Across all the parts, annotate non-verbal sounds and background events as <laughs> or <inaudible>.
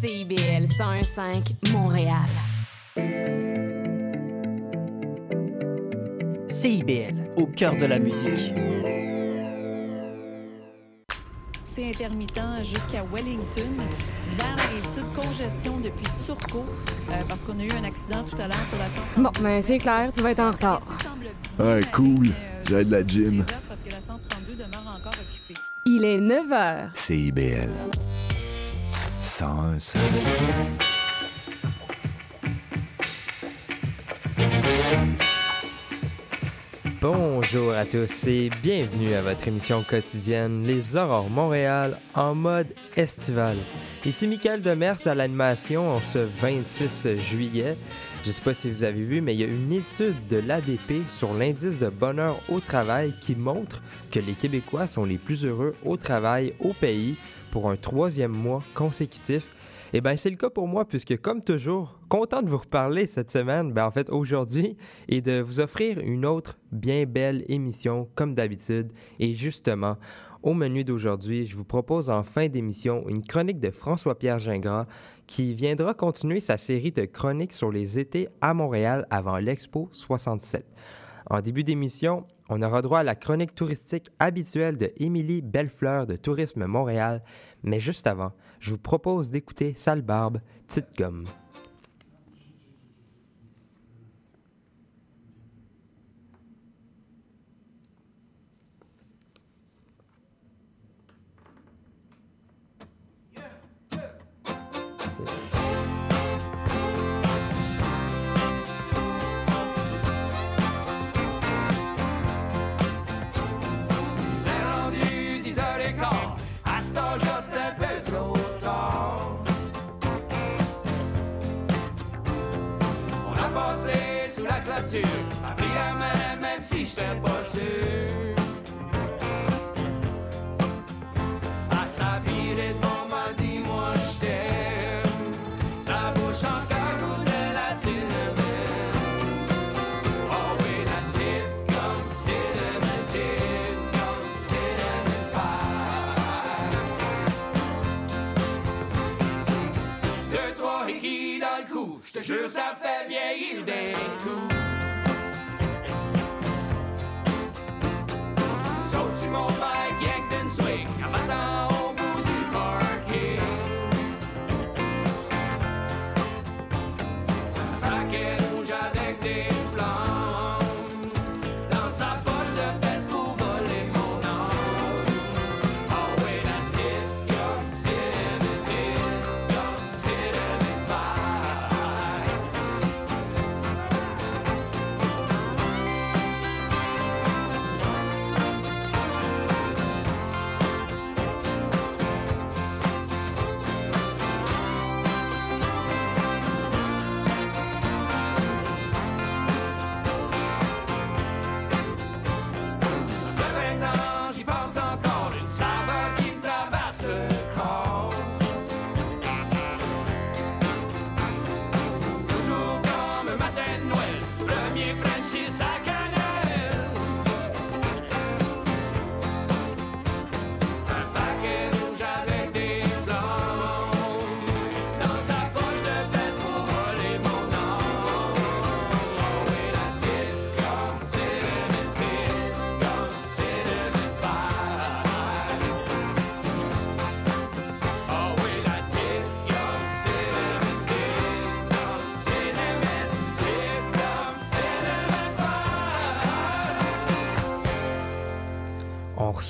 CIBL 101.5 Montréal. CIBL, au cœur de la musique. C'est intermittent jusqu'à Wellington. Vers la rive sud, congestion depuis Turcot, euh, parce qu'on a eu un accident tout à l'heure sur la 132. Bon, mais c'est clair, tu vas être en retard. Ouais, cool. J'ai de la gym. Parce que la 132 demeure encore occupée. Il est 9 h. CIBL. 101.5. Bonjour à tous et bienvenue à votre émission quotidienne Les Aurores Montréal en mode estival. Ici Michael Demers à l'animation en ce 26 juillet. Je ne sais pas si vous avez vu, mais il y a une étude de l'ADP sur l'indice de bonheur au travail qui montre que les Québécois sont les plus heureux au travail au pays pour un troisième mois consécutif. Eh bien, c'est le cas pour moi, puisque comme toujours, content de vous reparler cette semaine, ben en fait aujourd'hui, et de vous offrir une autre bien belle émission comme d'habitude. Et justement, au menu d'aujourd'hui, je vous propose en fin d'émission une chronique de François-Pierre Gingras qui viendra continuer sa série de chroniques sur les étés à Montréal avant l'Expo 67. En début d'émission, on aura droit à la chronique touristique habituelle de Émilie Bellefleur de Tourisme Montréal, mais juste avant, je vous propose d'écouter Sale Barbe, Petite Gomme. Même si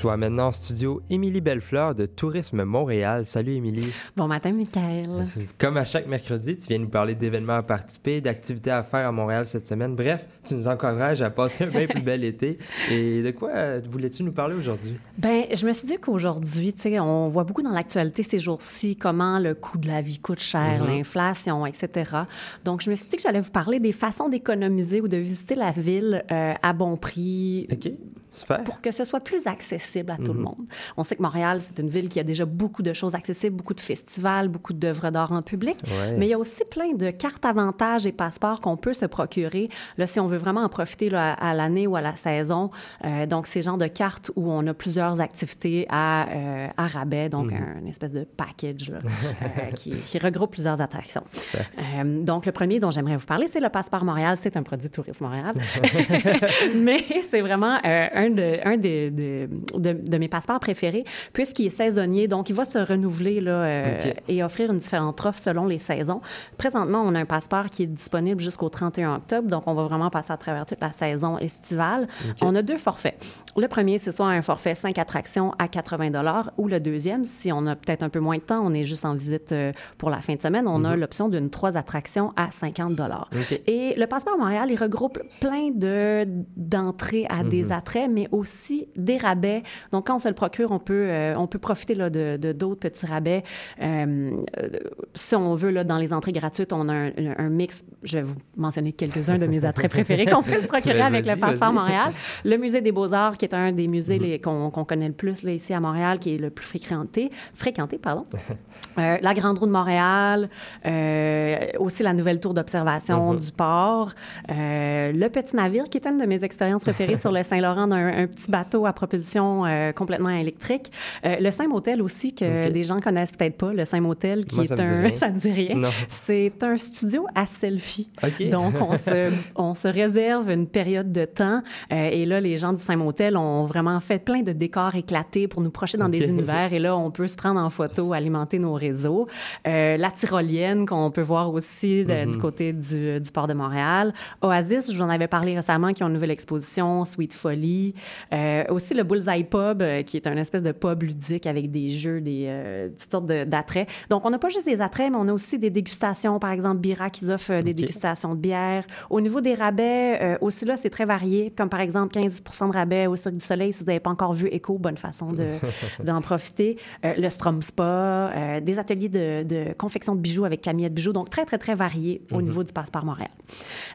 reçoit maintenant en studio Émilie Bellefleur de Tourisme Montréal. Salut Émilie. Bon matin, Michael. <laughs> Comme à chaque mercredi, tu viens nous parler d'événements à participer, d'activités à faire à Montréal cette semaine. Bref, tu nous encourages à passer un bien plus bel <laughs> été. Et de quoi euh, voulais-tu nous parler aujourd'hui? Ben, je me suis dit qu'aujourd'hui, tu sais, on voit beaucoup dans l'actualité ces jours-ci comment le coût de la vie coûte cher, Mhm. l'inflation, etc. Donc, je me suis dit que j'allais vous parler des façons d'économiser ou de visiter la ville euh, à bon prix. OK. Super. pour que ce soit plus accessible à tout le monde. On sait que Montréal, c'est une ville qui a déjà beaucoup de choses accessibles, beaucoup de festivals, beaucoup d'œuvres d'art en public, Ouais. mais il y a aussi plein de cartes avantages et passeports qu'on peut se procurer là, si on veut vraiment en profiter là, à, l'année ou à la saison. Euh, donc, ces genres de cartes où on a plusieurs activités à, euh, à rabais, donc un, une espèce de package là, <laughs> euh, qui, qui regroupe plusieurs attractions. Donc, le premier dont j'aimerais vous parler, c'est le Passeport Montréal. C'est un produit Tourisme Montréal. <laughs> <laughs> Mais c'est vraiment euh, un, de, un des- de, de, de mes passeports préférés, puisqu'il est saisonnier. Donc, il va se renouveler là, euh, et offrir une différente offre selon les saisons. Présentement, on a un passeport qui est disponible jusqu'au 31 octobre. Donc, on va vraiment passer à travers toute la saison estivale. On a deux forfaits. Le premier, c'est soit un forfait 5 attractions à 80 ou le deuxième, si on a peut-être un peu moins de temps, on est juste en visite euh, pour la fin de semaine, on a l'option d'une trois attractions à 50 OK. Et le passeport Montréal, il regroupe plein de d'entrées à des attraits, mais aussi des rabais. Donc, quand on se le procure, on peut, euh, on peut profiter là, de d'autres petits rabais. Euh, si on veut, là, dans les entrées gratuites, on a un, un mix. Je vais vous mentionner quelques-uns de mes attraits préférés qu'on peut se procurer avec le passeport. Montréal. Le musée des Beaux-Arts, qui est un des musées les- qu'on connaît le plus là, ici à Montréal, qui est le plus fréquenté, fréquenté, pardon. <laughs> Euh, la Grande Roue de Montréal, aussi la nouvelle tour d'observation du port, le Petit Navire, qui est une de mes expériences préférées sur le <laughs> Saint-Laurent, d'un un petit bateau à propulsion euh, complètement électrique. Euh, le Saint-Motel aussi, que Ok. des gens connaissent peut-être pas, le Saint-Motel, qui Moi, est un... <laughs> ça ne dit rien. C'est un studio à selfie. OK. Donc, on se, <laughs> on se réserve une période de temps. euh, et là, les gens du Saint-Motel ont vraiment fait plein de décors éclatés pour nous projeter dans des univers. Et là, on peut se prendre en photo, alimenter nos réseaux. La tyrolienne, qu'on peut voir aussi de- du côté du, du port de Montréal. Oasis, je vous en avais parlé récemment, qui ont une nouvelle exposition. Sweet Euh, aussi le Bullseye Pub, euh, qui est un espèce de pub ludique avec des jeux, des, euh, toutes sortes de- d'attraits. Donc, on n'a pas juste des attraits, mais on a aussi des dégustations. Par exemple, Bira qui offre des dégustations de bière. Au niveau des rabais, aussi là, c'est très varié. Comme par exemple, 15 de rabais au Cirque du Soleil. Si vous n'avez pas encore vu Echo, bonne façon de- <laughs> d'en profiter. Le Strom Spa, des ateliers de, de confection de bijoux avec Camillette Bijoux. Donc, très, très, très varié au niveau du Passeport Montréal.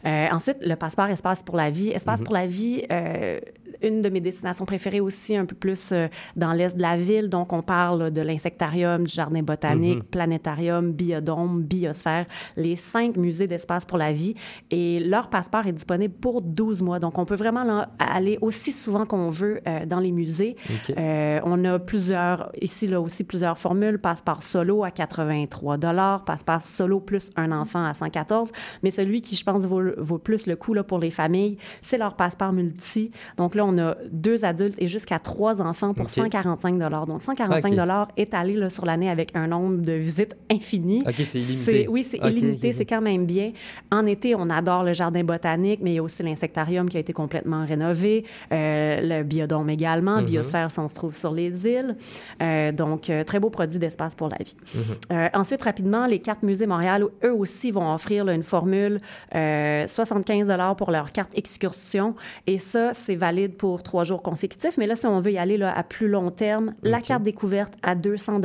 Euh, ensuite, le Passeport Espace pour la vie. Espace pour la vie, euh, une de mes destinations préférées aussi, un peu plus euh, dans l'est de la ville. Donc, on parle de l'insectarium, du jardin botanique, planétarium, biodôme, biosphère, les cinq musées d'espace pour la vie. Et leur passeport est disponible pour 12 mois. Donc, on peut vraiment là, aller aussi souvent qu'on veut euh, dans les musées. Euh, on a plusieurs, ici là aussi plusieurs formules. Passeport solo à 83 passeport solo plus un enfant à 114 Mais celui qui, je pense, vaut, vaut plus le coup là, pour les familles, c'est leur passeport multi. Donc là, on a deux adultes et jusqu'à trois enfants pour OK. 145 Donc 145 OK. étalé là, sur l'année avec un nombre de visites infini. OK, c'est illimité. Oui, c'est illimité. C'est quand même bien. En été, on adore le jardin botanique, mais il y a aussi l'insectarium qui a été complètement rénové, euh, le biodôme également, Mm-hmm. biosphère si on se trouve sur les îles. Euh, donc, euh, très beau produit d'espace pour la vie. Mm-hmm. Ensuite, rapidement, les cartes musées Montréal, eux aussi vont offrir là, une formule euh, 75 pour leur carte excursion. Et ça, c'est valide pour trois jours consécutifs. Mais là, si on veut y aller là, à plus long terme, la carte découverte à 200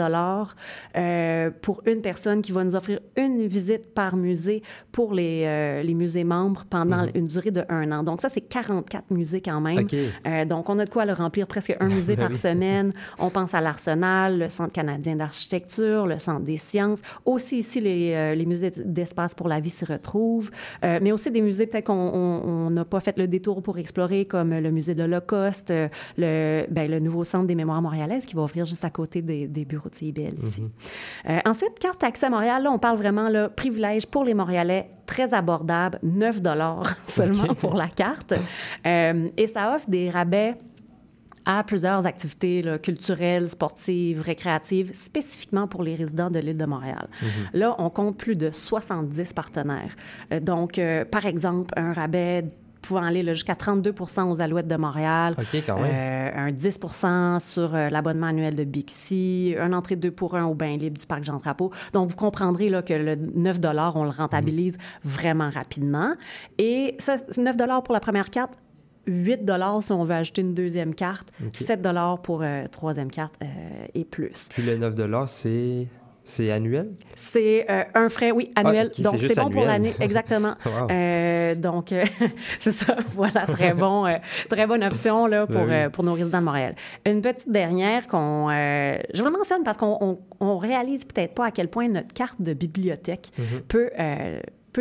euh, pour une personne qui va nous offrir une visite par musée pour les, euh, les musées membres pendant une durée de un an. Donc ça, c'est 44 musées quand même. Euh, donc on a de quoi le remplir presque un musée <laughs> par semaine. On pense à l'Arsenal, le Centre canadien d'architecture, le Centre des sciences. Aussi ici, les, les musées d'espace pour la vie s'y retrouvent. Mais aussi des musées peut-être qu'on on- on n'a pas fait le détour pour explorer, comme le musée de l'Holocauste, euh, le, ben, le nouveau Centre des mémoires montréalaises qui va ouvrir juste à côté des, des bureaux de CIBL ici. Euh, ensuite, carte accès Montréal, là, on parle vraiment là, privilège pour les Montréalais, très abordable, 9 <laughs> seulement pour la carte. Euh, et ça offre des rabais à plusieurs activités là, culturelles, sportives, récréatives, spécifiquement pour les résidents de l'île de Montréal. Là, on compte plus de 70 partenaires. Euh, donc, euh, par exemple, un rabais pouvant aller là, jusqu'à 32 aux Alouettes de Montréal. OK, quand même. Euh, un 10% sur euh, l'abonnement annuel de Bixi, un entrée 2 pour 1 au bain libre du parc Jean-Drapeau. Donc, vous comprendrez là, que le 9 on le rentabilise vraiment rapidement. Et ça, c'est 9 pour la première carte, 8 si on veut ajouter une deuxième carte, 7 pour euh, troisième carte euh, et plus. Puis le 9 c'est C'est annuel? C'est euh, un frais, oui, annuel. ok, c'est donc, c'est bon pour annuel. l'année. Exactement. <laughs> Wow. Euh, donc, euh, <laughs> c'est ça. Voilà, très <laughs> bon, très bonne option là, pour, Ben oui. pour nos résidents de Montréal. Une petite dernière qu'on. je vous le mentionne parce qu'on on, on réalise peut-être pas à quel point notre carte de bibliothèque euh, peut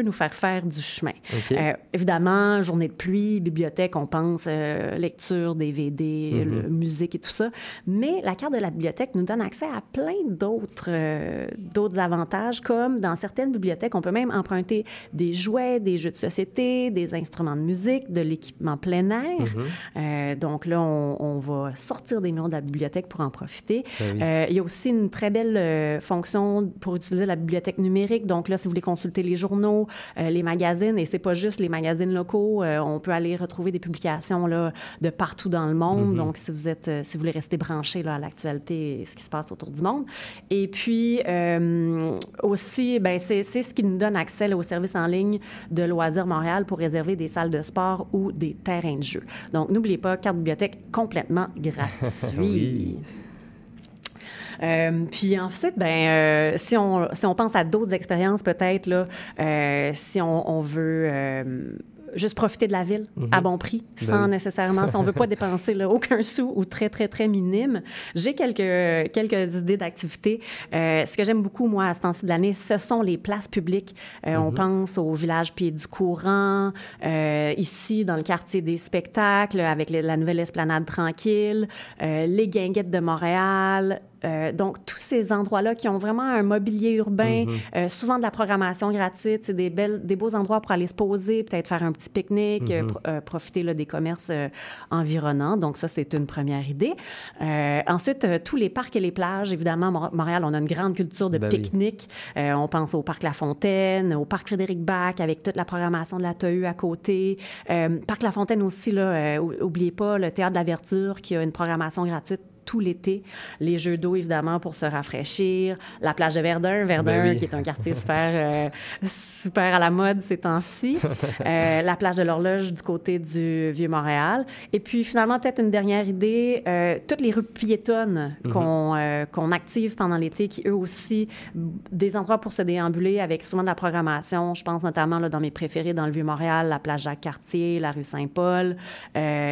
nous faire faire du chemin. Euh, évidemment, journée de pluie, bibliothèque, on pense euh, lecture, DVD, le- musique et tout ça. Mais la carte de la bibliothèque nous donne accès à plein d'autres euh, d'autres avantages, comme dans certaines bibliothèques, on peut même emprunter des jouets, des jeux de société, des instruments de musique, de l'équipement plein air. Euh, donc là, on, on va sortir des murs de la bibliothèque pour en profiter. Ben oui. Il y a aussi une très belle fonction pour utiliser la bibliothèque numérique. Donc là, si vous voulez consulter les journaux, euh, les magazines, et c'est pas juste les magazines locaux, euh, on peut aller retrouver des publications là, de partout dans le monde. Donc, si vous êtes, euh, si vous voulez rester branché là, à l'actualité et ce qui se passe autour du monde. Et puis aussi, ben, c'est ce qui nous donne accès là, au service en ligne de Loisirs Montréal pour réserver des salles de sport ou des terrains de jeu. Donc, n'oubliez pas, carte bibliothèque complètement <laughs> gratuite. Oui. Euh, puis ensuite, ben, euh, si, on, si on pense à d'autres expériences, peut-être, là, euh, si on, on veut juste profiter de la ville à bon prix, sans oui. nécessairement, si on veut pas <laughs> dépenser là, aucun sou ou très, très, très minime, j'ai quelques, quelques idées d'activités. Euh, ce que j'aime beaucoup, moi, à ce temps-ci de l'année, ce sont les places publiques. Euh, On pense au village Pied du Courant, euh, ici, dans le quartier des spectacles, avec la nouvelle esplanade tranquille, les guinguettes de Montréal, euh, donc, tous ces endroits-là qui ont vraiment un mobilier urbain, euh, souvent de la programmation gratuite, c'est des, belles, des beaux endroits pour aller se poser, peut-être faire un petit pique-nique, euh, euh, profiter là, des commerces environnants. Donc, ça, c'est une première idée. Ensuite, tous les parcs et les plages. Évidemment, Montréal, on a une grande culture de Ben pique-nique. On pense au parc La Fontaine, au parc Frédéric Bach, avec toute la programmation de la TEU à côté. Parc La Fontaine aussi, là, ou- oubliez pas, le Théâtre de la Verdure qui a une programmation gratuite tout l'été. Les jeux d'eau, évidemment, pour se rafraîchir. La plage de Verdun, Verdun, Ben oui. qui est un quartier super, euh, super à la mode ces temps-ci. <laughs> Euh, la plage de l'horloge du côté du Vieux-Montréal. Et puis, finalement, peut-être une dernière idée, euh, toutes les rues piétonnes qu'on euh, qu'on active pendant l'été, qui eux aussi, des endroits pour se déambuler avec souvent de la programmation. Je pense notamment là, dans mes préférés, dans le Vieux-Montréal, la plage Jacques-Cartier, la rue Saint-Paul.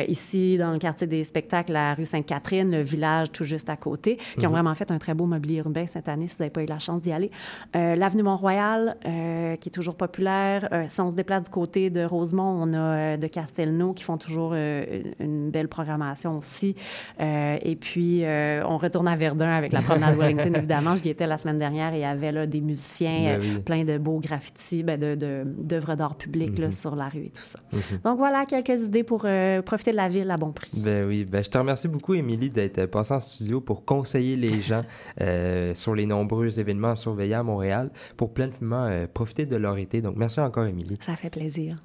Ici, dans le quartier des spectacles, la rue Sainte-Catherine, le village tout juste à côté, qui ont vraiment fait un très beau mobilier urbain cette année, si vous n'avez pas eu la chance d'y aller. Euh, L'avenue Mont-Royal, euh, qui est toujours populaire. Euh, si on se déplace du côté de Rosemont, on a de Castelnau qui font toujours une, une belle programmation aussi. Et puis, on retourne à Verdun avec la promenade Wellington, <laughs> évidemment. Je y étais la semaine dernière et il y avait là, des musiciens, Ben oui. plein de beaux graffitis, ben, de- de- d'œuvres d'art public là, sur la rue et tout ça. Donc voilà, quelques idées pour profiter de la ville à bon prix. Ben oui, ben je te remercie beaucoup, Émilie, d'être passée en studio pour conseiller les <laughs> gens euh, sur les nombreux événements surveillés à Montréal pour pleinement euh, profiter de leur été. Donc, merci encore, Émilie. Ça fait plaisir.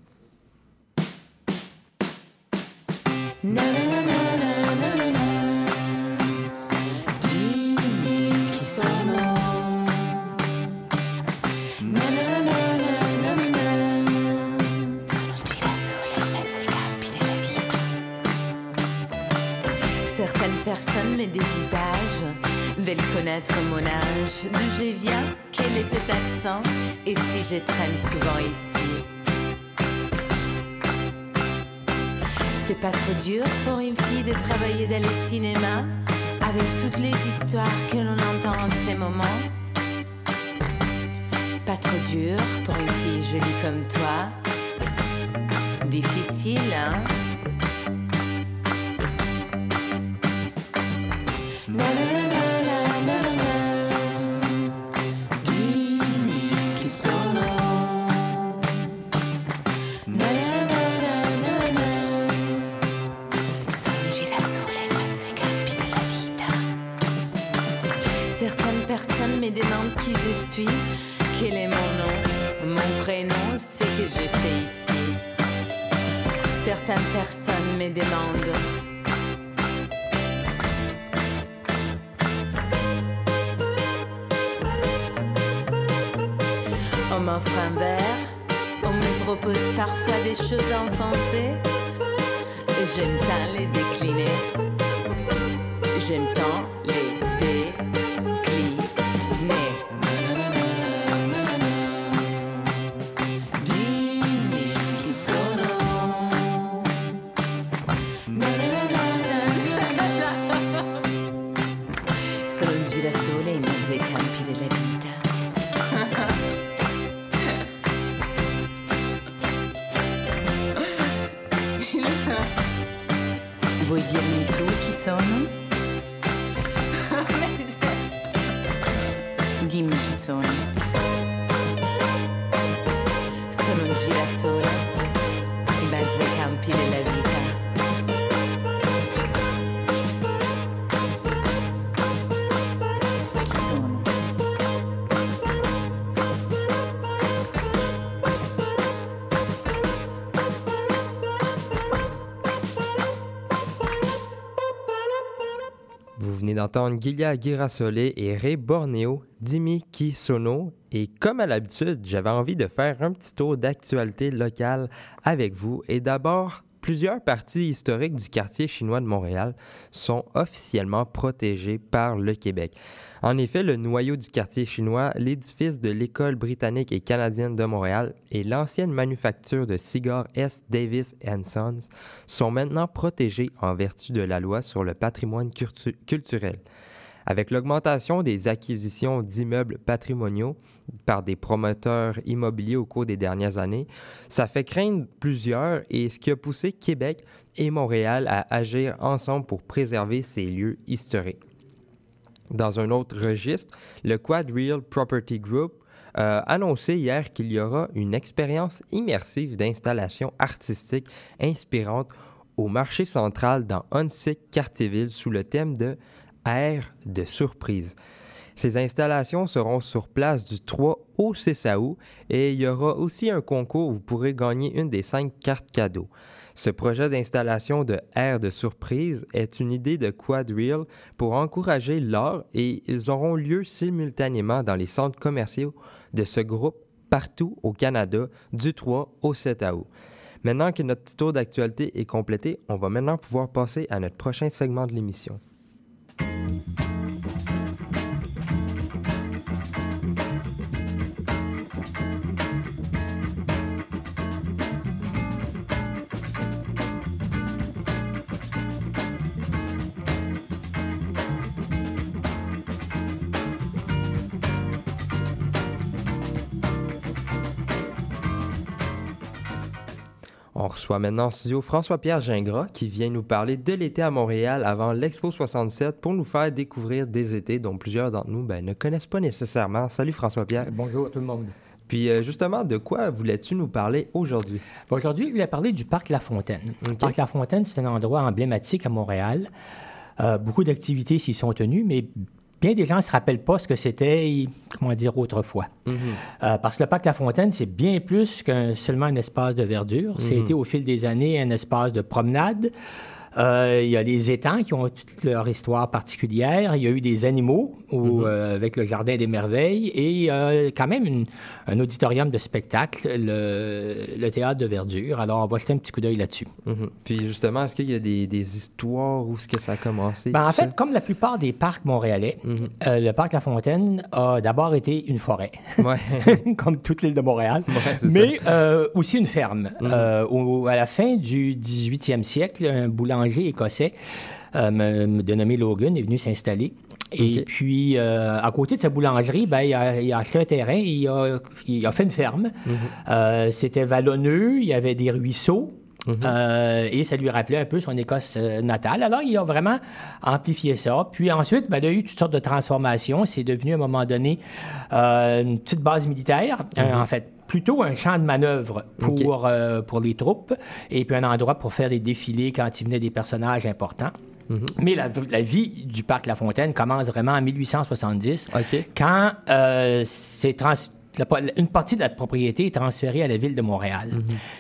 Veulent connaître mon âge. D'où je viens, quel est cet accent, et si je traîne souvent ici? C'est pas trop dur pour une fille de travailler dans les cinémas, avec toutes les histoires que l'on entend en ces moments? Pas trop dur pour une fille jolie comme toi? Difficile, hein? Dimmi On m'offre un verre, on me propose parfois des choses insensées. Et j'aime tant les décliner. J'aime tant les décliner. D'entendre Gilia Girasole et Ray Borneo, Dimi Kisono. Et comme à l'habitude, j'avais envie de faire un petit tour d'actualité locale avec vous. Et d'abord, plusieurs parties historiques du quartier chinois de Montréal sont officiellement protégées par le Québec. En effet, le noyau du quartier chinois, l'édifice de l'École britannique et canadienne de Montréal et l'ancienne manufacture de cigares S. Davis Sons sont maintenant protégés en vertu de la loi sur le patrimoine cultu- culturel. Avec l'augmentation des acquisitions d'immeubles patrimoniaux par des promoteurs immobiliers au cours des dernières années, ça fait craindre plusieurs et ce qui a poussé Québec et Montréal à agir ensemble pour préserver ces lieux historiques. Dans un autre registre, le Quadreal Property Group a annoncé hier qu'il y aura une expérience immersive d'installation artistique inspirante au marché central dans Hunsick Cartierville sous le thème de Air de surprise. Ces installations seront sur place du 3 au 6 août et il y aura aussi un concours où vous pourrez gagner une des cinq cartes cadeaux. Ce projet d'installation de air de surprise est une idée de Quadreal pour encourager l'art et ils auront lieu simultanément dans les centres commerciaux de ce groupe partout au Canada du 3 au 7 août. Maintenant que notre petit tour d'actualité est complété, on va maintenant pouvoir passer à notre prochain segment de l'émission. On reçoit maintenant en studio François-Pierre Gingras qui vient nous parler de l'été à Montréal avant l'Expo 67 pour nous faire découvrir des étés dont plusieurs d'entre nous ben, ne connaissent pas nécessairement. Salut François-Pierre. Bonjour tout le monde. Puis euh, justement, de quoi voulais-tu nous parler aujourd'hui? Aujourd'hui, je voulais parler du parc La Fontaine. Le parc La Fontaine, c'est un endroit emblématique à Montréal. Euh, beaucoup d'activités s'y sont tenues, mais bien des gens ne se rappellent pas ce que c'était, comment dire, autrefois. Euh, parce que le parc La Fontaine, c'est bien plus qu'un seulement un espace de verdure. C'était au fil des années un espace de promenade. Euh, il y a les étangs qui ont toute leur histoire particulière. Il y a eu des animaux ou, euh, avec le Jardin des Merveilles et euh, quand même une- un auditorium de spectacle, le, le théâtre de verdure. Alors, on va jeter un petit coup d'œil là-dessus. Mhm. Puis justement, est-ce qu'il y a des, des histoires où est-ce que ça a commencé? Ben, en fait, ça? comme la plupart des parcs montréalais, Mhm. euh, le parc La Fontaine a d'abord été une forêt. Ouais. <laughs> comme toute l'île de Montréal, Ouais, Mhm. mais aussi une ferme. Au- à la fin du 18e siècle, un boulanger écossais euh, dénommé Logan est venu s'installer. Et puis, euh, à côté de sa boulangerie, ben, il, a, il a acheté un terrain, il a, il a fait une ferme. Mhm. Euh, C'était vallonneux, il y avait des ruisseaux. Mhm. euh, et ça lui rappelait un peu son Écosse natale. Alors, il a vraiment amplifié ça. Puis ensuite, ben, il y a eu toutes sortes de transformations. C'est devenu à un moment donné une petite base militaire, un- en fait plutôt un champ de manœuvre pour, Mhm. Pour les troupes, et puis un endroit pour faire des défilés quand il venait des personnages importants. Mhm. Mais la, la vie du parc La Fontaine commence vraiment en 1870, OK. quand euh, c'est trans- la- une partie de la propriété est transférée à la ville de Montréal.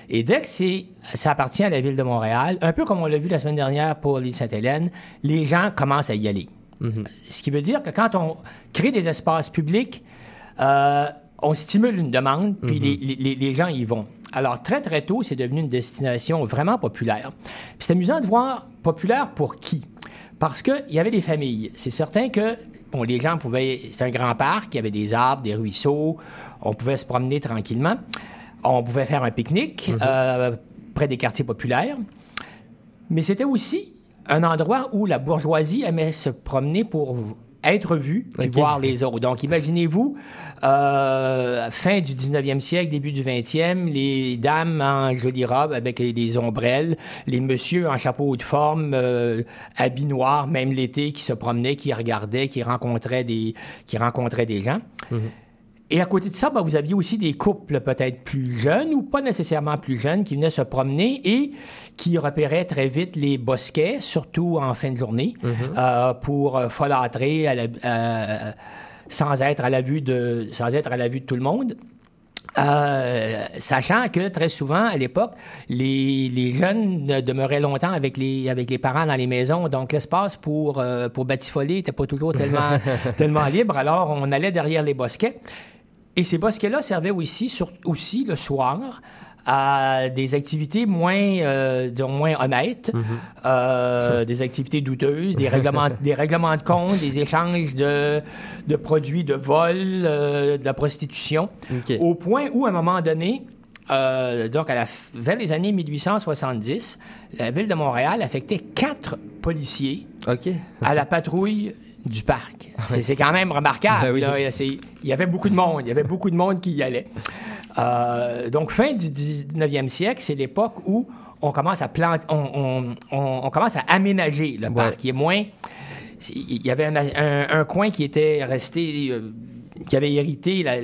Et dès que ça appartient à la ville de Montréal, un peu comme on l'a vu la semaine dernière pour l'île Sainte-Hélène, les gens commencent à y aller. Ce qui veut dire que quand on crée des espaces publics, euh, on stimule une demande, puis les, les- les gens y vont. Alors, très, très tôt, c'est devenu une destination vraiment populaire. C'est amusant de voir populaire pour qui? Parce qu'il y avait des familles. C'est certain que bon, les gens pouvaient... C'est un grand parc, il y avait des arbres, des ruisseaux, on pouvait se promener tranquillement. On pouvait faire un pique-nique euh, près des quartiers populaires. Mais c'était aussi un endroit où la bourgeoisie aimait se promener pour être vu puis Ok. voir les autres. Donc, imaginez-vous, euh, fin du 19e siècle, début du 20e, les dames en jolie robe avec des ombrelles, les messieurs en chapeau de forme, euh, habits noirs, même l'été, qui se promenaient, qui regardaient, qui rencontraient des, qui rencontraient des gens. Et à côté de ça, ben, vous aviez aussi des couples peut-être plus jeunes ou pas nécessairement plus jeunes qui venaient se promener et qui repéraient très vite les bosquets, surtout en fin de journée, euh, pour euh, folâtrer à la- euh, sans être à la vue de sans être à la vue de tout le monde. Euh, sachant que très souvent, à l'époque, les, les jeunes ne demeuraient longtemps avec les, avec les parents dans les maisons, donc l'espace pour, euh, pour batifoler n'était pas toujours tellement, <laughs> tellement libre, alors on allait derrière les bosquets. Et ces bosquets-là servaient aussi, sur- aussi le soir à des activités moins, euh, disons, moins honnêtes, euh, des activités douteuses, des règlements, <laughs> des règlements de compte, des échanges de, de produits de vol, euh, de la prostitution, au point où, à un moment donné, donc à la, f- vers les années 1870, la ville de Montréal affectait quatre policiers à la patrouille du parc. C'est c'est quand même remarquable. Ben oui. là. C'est- Il y avait beaucoup de monde. Il y avait beaucoup de monde qui y allait. Euh, donc, fin du 19e siècle, c'est l'époque où on commence à planter, on, on- on- on commence à aménager le parc. Il est moins... Il y avait un, un- un coin qui était resté... euh, qui avait hérité la,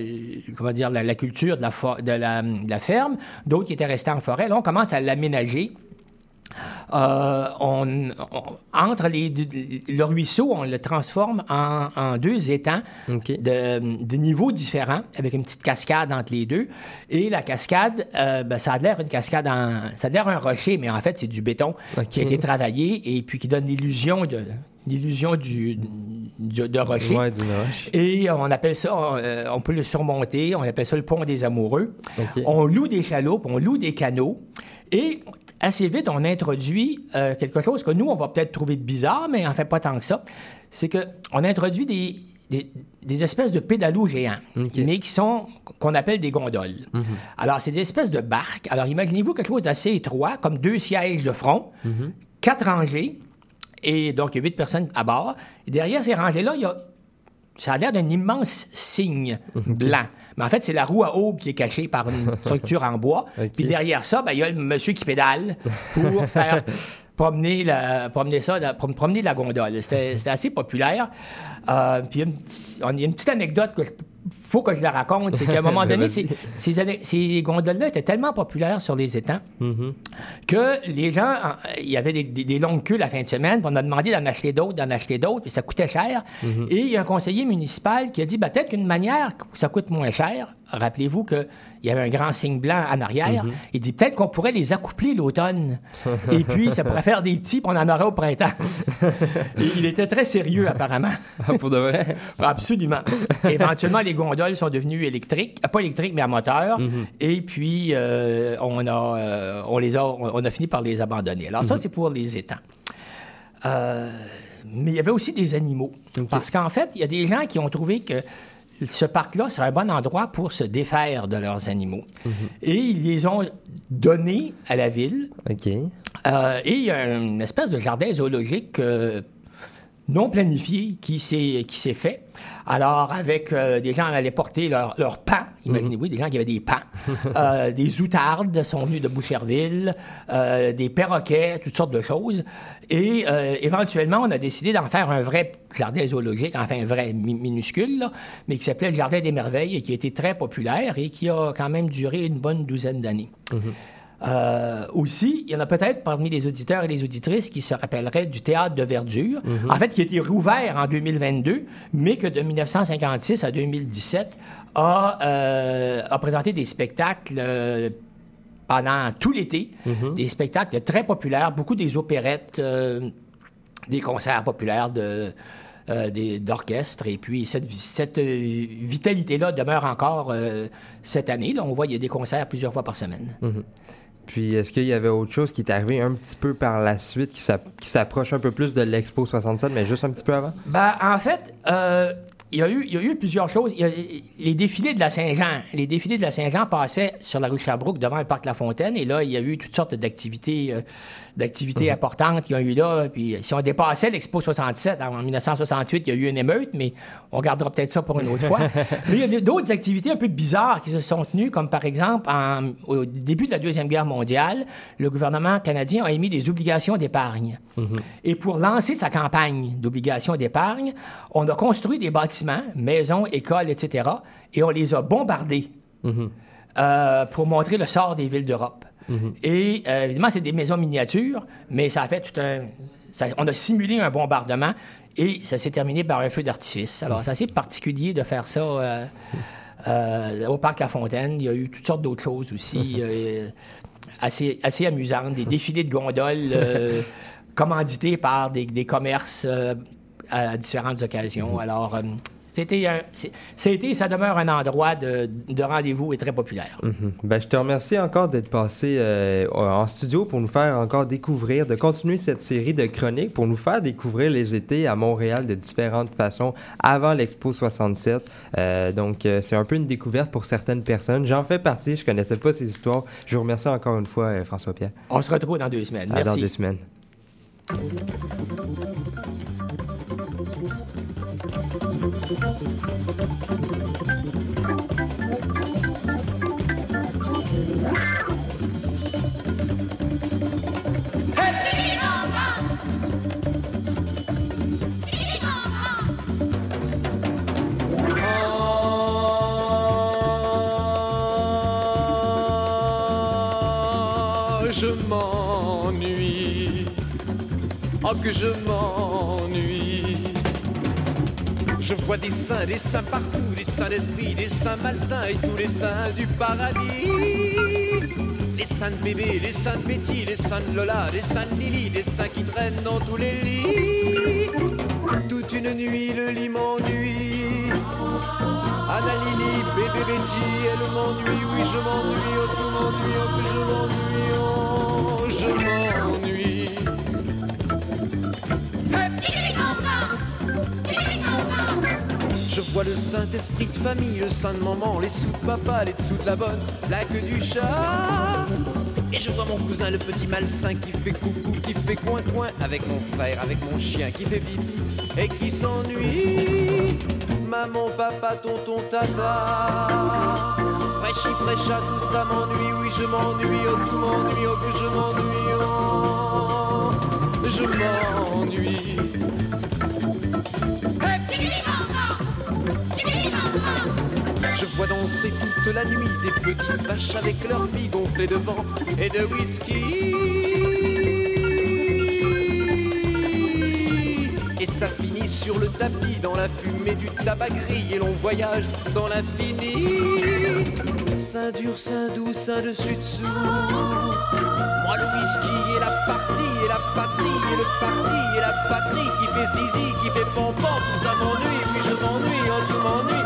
comment dire, la, la culture de la, fo- de la, de la ferme, d'autres qui étaient restés en forêt. Là, on commence à l'aménager. Euh, on, on- entre les le ruisseau, on le transforme en, en deux étangs de, de niveaux différents, avec une petite cascade entre les deux. Et la cascade, euh, ben, ça a l'air une cascade en. Ça a l'air un rocher, mais en fait, c'est du béton qui a été travaillé et puis qui donne l'illusion de l'illusion du, du- de rocher. Ouais. Et on appelle ça, euh, on peut le surmonter, on appelle ça le pont des amoureux. On loue des chaloupes, on loue des canaux. Et assez vite, on introduit euh, quelque chose que nous, on va peut-être trouver de bizarre, mais en fait pas tant que ça. C'est qu'on introduit des, des, des espèces de pédalos géants, mais qui sont, qu'on appelle des gondoles. Alors, c'est des espèces de barques. Alors, imaginez-vous quelque chose d'assez étroit, comme deux sièges de front, quatre rangées, et donc il y a huit personnes à bord. Et derrière ces rangées-là, il y a ça a l'air d'un immense signe blanc. Mais en fait, c'est la roue à aube qui est cachée par une <laughs> structure en bois. Puis derrière ça, ben, il y a le monsieur qui pédale pour <laughs> faire promener, la, promener ça, la- promener la gondole. C'était assez populaire. Euh, puis il y a une, petite- on- il y a une petite anecdote que je- faut que je la raconte. C'est qu'à un moment <laughs> donné, Vas-y. ces, ces, ane- ces gondoles-là étaient tellement populaires sur les étangs que les gens, en- il y avait des, des- des longues queues la fin de semaine, puis on a demandé d'en acheter d'autres, d'en acheter d'autres, puis ça coûtait cher. Et il y a un conseiller municipal qui a dit, ben, peut-être qu'une manière que ça coûte moins cher, rappelez-vous qu'il y avait un grand signe blanc en arrière, il dit peut-être qu'on pourrait les accoupler l'automne, et <laughs> puis ça pourrait faire des petits, puis on en aurait au printemps. Et il était très sérieux apparemment. Ah, pour de vrai? Absolument. Éventuellement, les gondoles sont devenues électriques, euh, pas électriques, mais à moteur. Et puis, euh, on, a, euh, on, les a, on a fini par les abandonner. Alors, ça, c'est pour les étangs. Euh, mais il y avait aussi des animaux. Parce qu'en fait, il y a des gens qui ont trouvé que ce parc-là serait un bon endroit pour se défaire de leurs animaux. Et ils les ont donnés à la ville. OK. Euh, et il y a une espèce de jardin zoologique euh, non planifié qui s'est qui s'est fait. Alors, avec euh, des gens qui allaient porter leurs leur pans, imaginez-vous, des gens qui avaient des pans, <laughs> euh, des outardes sont venus de Boucherville, euh, des perroquets, toutes sortes de choses. Et éventuellement, on a décidé d'en faire un vrai jardin zoologique, enfin un vrai mi- minuscule, là, mais qui s'appelait le Jardin des Merveilles et qui été très populaire et qui a quand même duré une bonne douzaine d'années. Euh, aussi, il y en a peut-être parmi les auditeurs et les auditrices qui se rappelleraient du théâtre de verdure, en fait, qui a été rouvert en 2022, mais que de 1956 à 2017 a, euh, a présenté des spectacles euh, pendant tout l'été, des spectacles très populaires, beaucoup des opérettes, euh, des concerts populaires de euh, d'orchestre. Et puis, cette, cette euh, vitalité-là demeure encore cette année. Là, on voit, il y a des concerts plusieurs fois par semaine. Puis, est-ce qu'il y avait autre chose qui est arrivé un petit peu par la suite qui s'app- qui s'approche un peu plus de l'Expo 67, mais juste un petit peu avant? Ben, en fait, euh, il y, a eu, plusieurs choses. Les défilés de la Saint-Jean. Les défilés de la Saint-Jean passaient sur la rue Sherbrooke devant le parc La Fontaine. Et là, il y a eu toutes sortes d'activités euh, d'activités importantes qui ont eu là. Puis si on dépassait l'Expo 67, en 1968, il y a eu une émeute, mais on gardera peut-être ça pour une autre fois. <laughs> mais il y a d'autres activités un peu bizarres qui se sont tenues, comme par exemple, en- au début de la Deuxième Guerre mondiale, le gouvernement canadien a émis des obligations d'épargne. Et pour lancer sa campagne d'obligations d'épargne, on a construit des bâtiments, maisons, écoles, etc., et on les a bombardés euh, pour montrer le sort des villes d'Europe. Et euh, évidemment, c'est des maisons miniatures, mais ça a fait tout un. ça- on a simulé un bombardement et ça s'est terminé par un feu d'artifice. Alors, c'est assez particulier de faire ça euh, euh, au Parc La Fontaine. Il y a eu toutes sortes d'autres choses aussi <laughs> assez, assez amusantes, des défilés de gondoles <laughs> commandités par des, des commerces à différentes occasions. Alors, euh, c'était c'était ça demeure un endroit de, de rendez-vous et très populaire. Mhm. Ben, je te remercie encore d'être passé euh, en studio pour nous faire encore découvrir, de continuer cette série de chroniques pour nous faire découvrir les étés à Montréal de différentes façons avant l'Expo 67. Euh, donc, euh, c'est un peu une découverte pour certaines personnes. J'en fais partie, je connaissais pas ces histoires. Je vous remercie encore une fois, François-Pierre. On se retrouve dans deux semaines. À dans deux semaines. Ah, je m'ennuie. Oh, que je m'ennuie. Vois des saints, des saints partout, des saints d'esprit, des saints malsains et tous les saints du paradis. Les saints de bébé, les saints de Betty, les saints de Lola, les saints de Lily, les saints qui traînent dans tous les lits. Toute une nuit, le lit m'ennuie. Anna Lily, bébé Betty, elle m'ennuie, oui je m'ennuie, oh tout m'ennuie, oh je m'ennuie, oh je m'ennuie. Vois le Saint-Esprit de famille, le Saint de maman, les sous de papa, les dessous de la bonne, la queue du chat. Et je vois mon cousin, le petit malsain, qui fait coucou, qui fait coin-coin, avec mon frère, avec mon chien, qui fait pipi et qui s'ennuie. Maman, papa, tonton, tata. Fraîchi, fraîcha, tout ça m'ennuie, oui, je m'ennuie, oh, tout m'ennuie, oh, que je m'ennuie, oh, je m'ennuie. Vois danser toute la nuit des petites vaches avec leurs filles gonflées de vent et de whisky. Et ça finit sur le tapis dans la fumée du tabac gris et l'on voyage dans l'infini. Sein dur, sein doux, sein dessus dessous. Moi le whisky et la partie et la patrie et le parti et la patrie qui fait zizi, qui fait pompon, tout ça m'ennuie, oui je m'ennuie, oh tout m'ennuie.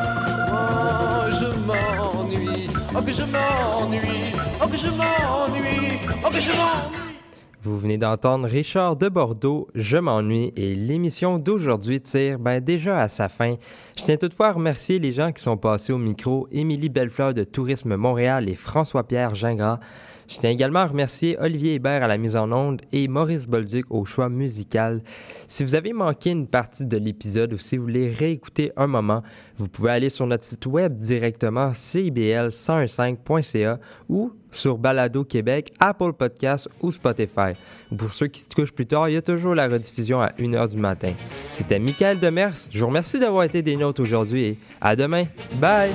Vous venez d'entendre Richard de Bordeaux, Je m'ennuie, et l'émission d'aujourd'hui tire ben, déjà à sa fin. Je tiens toutefois à remercier les gens qui sont passés au micro, Émilie Bellefleur de Tourisme Montréal et François-Pierre Gingras. Je tiens également à remercier Olivier Hébert à la mise en onde et Maurice Bolduc au choix musical. Si vous avez manqué une partie de l'épisode ou si vous voulez réécouter un moment, vous pouvez aller sur notre site web directement cibl105.ca ou sur Balado Québec, Apple Podcasts ou Spotify. Pour ceux qui se couchent plus tard, il y a toujours la rediffusion à 1h du matin. C'était Michael Demers. Je vous remercie d'avoir été des nôtres aujourd'hui et à demain. Bye!